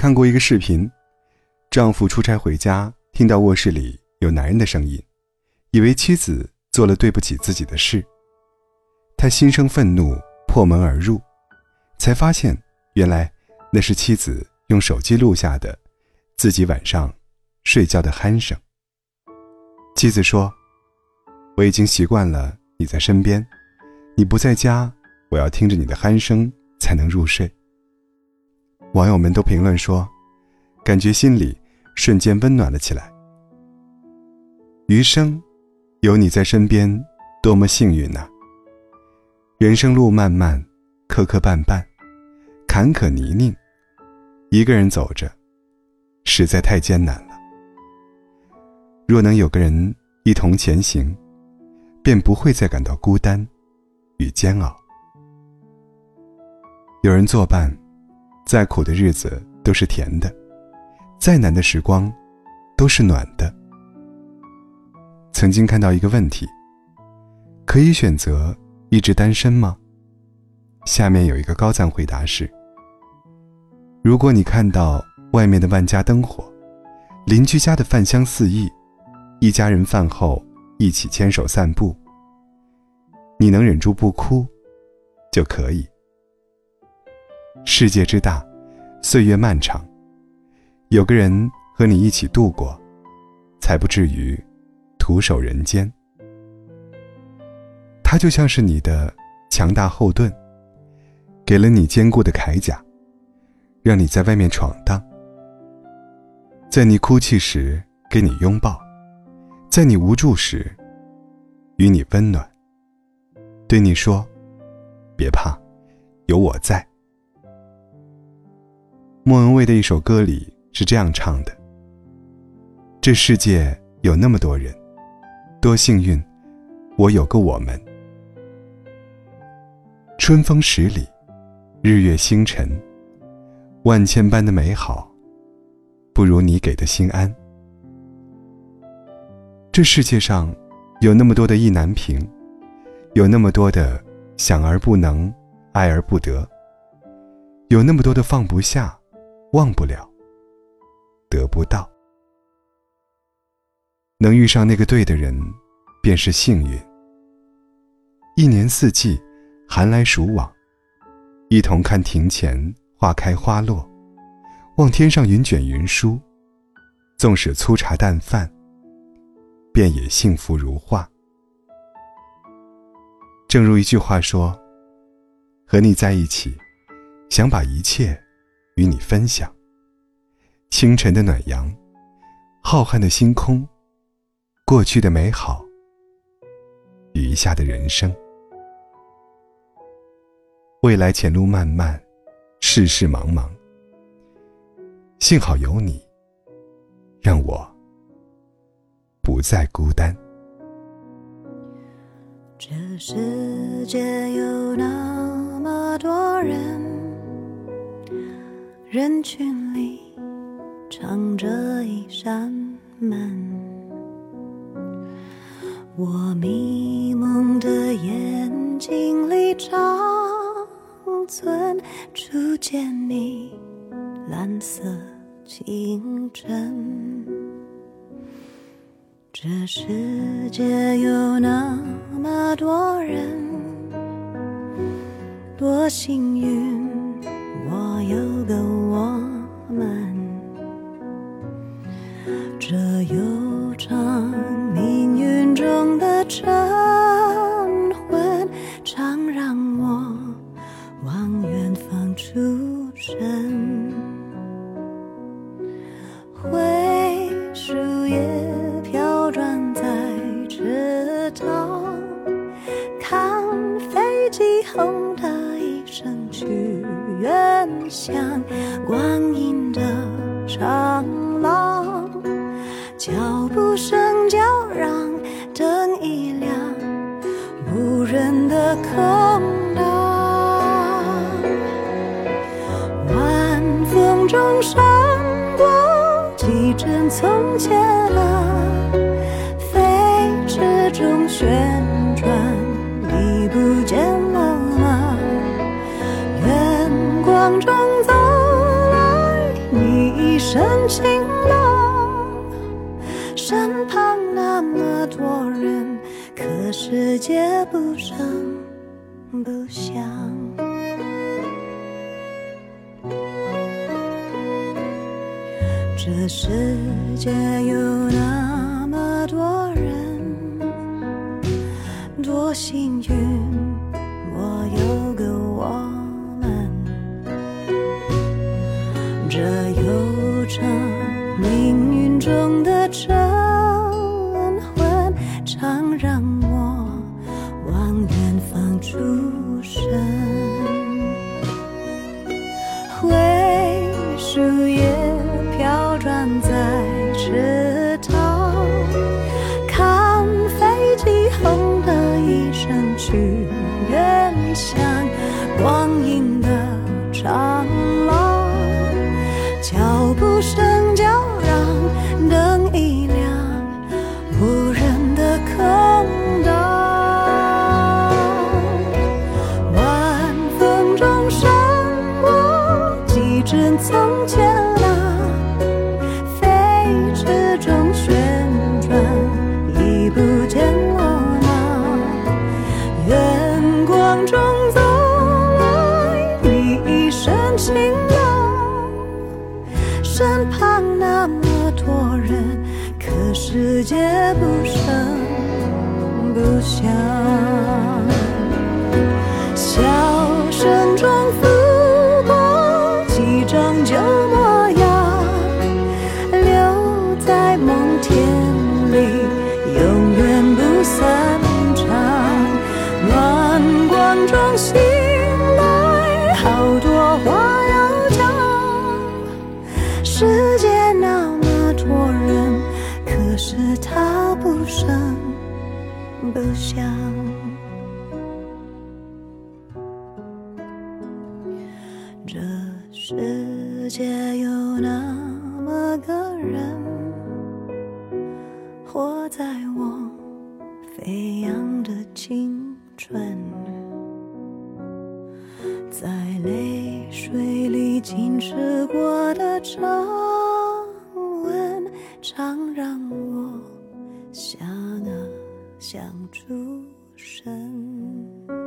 看过一个视频，丈夫出差回家，听到卧室里有男人的声音，以为妻子做了对不起自己的事。他心生愤怒，破门而入，才发现原来那是妻子用手机录下的自己晚上睡觉的鼾声。妻子说：“我已经习惯了你在身边，你不在家，我要听着你的鼾声才能入睡。”网友们都评论说：“感觉心里瞬间温暖了起来。”余生，有你在身边，多么幸运呐！人生路漫漫，磕磕绊绊，坎坷泥泞，一个人走着，实在太艰难了。若能有个人一同前行，便不会再感到孤单与煎熬。有人作伴。再苦的日子都是甜的，再难的时光都是暖的。曾经看到一个问题：可以选择一直单身吗？下面有一个高赞回答是：如果你看到外面的万家灯火，邻居家的饭香四溢，一家人饭后一起牵手散步，你能忍住不哭，就可以。世界之大，岁月漫长，有个人和你一起度过，才不至于徒守人间。他就像是你的强大后盾，给了你坚固的铠甲，让你在外面闯荡。在你哭泣时给你拥抱，在你无助时与你温暖，对你说：“别怕，有我在。”莫文蔚的一首歌里是这样唱的：“这世界有那么多人，多幸运，我有个我们。春风十里，日月星辰，万千般的美好，不如你给的心安。这世界上有那么多的意难平，有那么多的想而不能，爱而不得，有那么多的放不下。”忘不了，得不到，能遇上那个对的人，便是幸运。一年四季，寒来暑往，一同看庭前花开花落，望天上云卷云舒，纵使粗茶淡饭，便也幸福如画。正如一句话说：“和你在一起，想把一切。”与你分享清晨的暖阳，浩瀚的星空，过去的美好，余下的人生。未来前路漫漫，世事茫茫。幸好有你，让我不再孤单。这世界有那么多人。人群里藏着一扇门，我迷蒙的眼睛里长存初见你蓝色清晨。这世界有那么多人，多幸运。痛的一声去。远乡光阴的长廊，脚步声叫嚷，灯一亮，无人的空荡。晚风中闪过几帧从前啊，飞驰中旋转，已不见。晴朗。身旁那么多人，可世界不声不响。这世界有那么多人，多幸运，我有去。世界不声不响。他不声不响。这世界有那么个人，活在我飞扬的青春，在泪水里浸湿过的长我想啊想出神。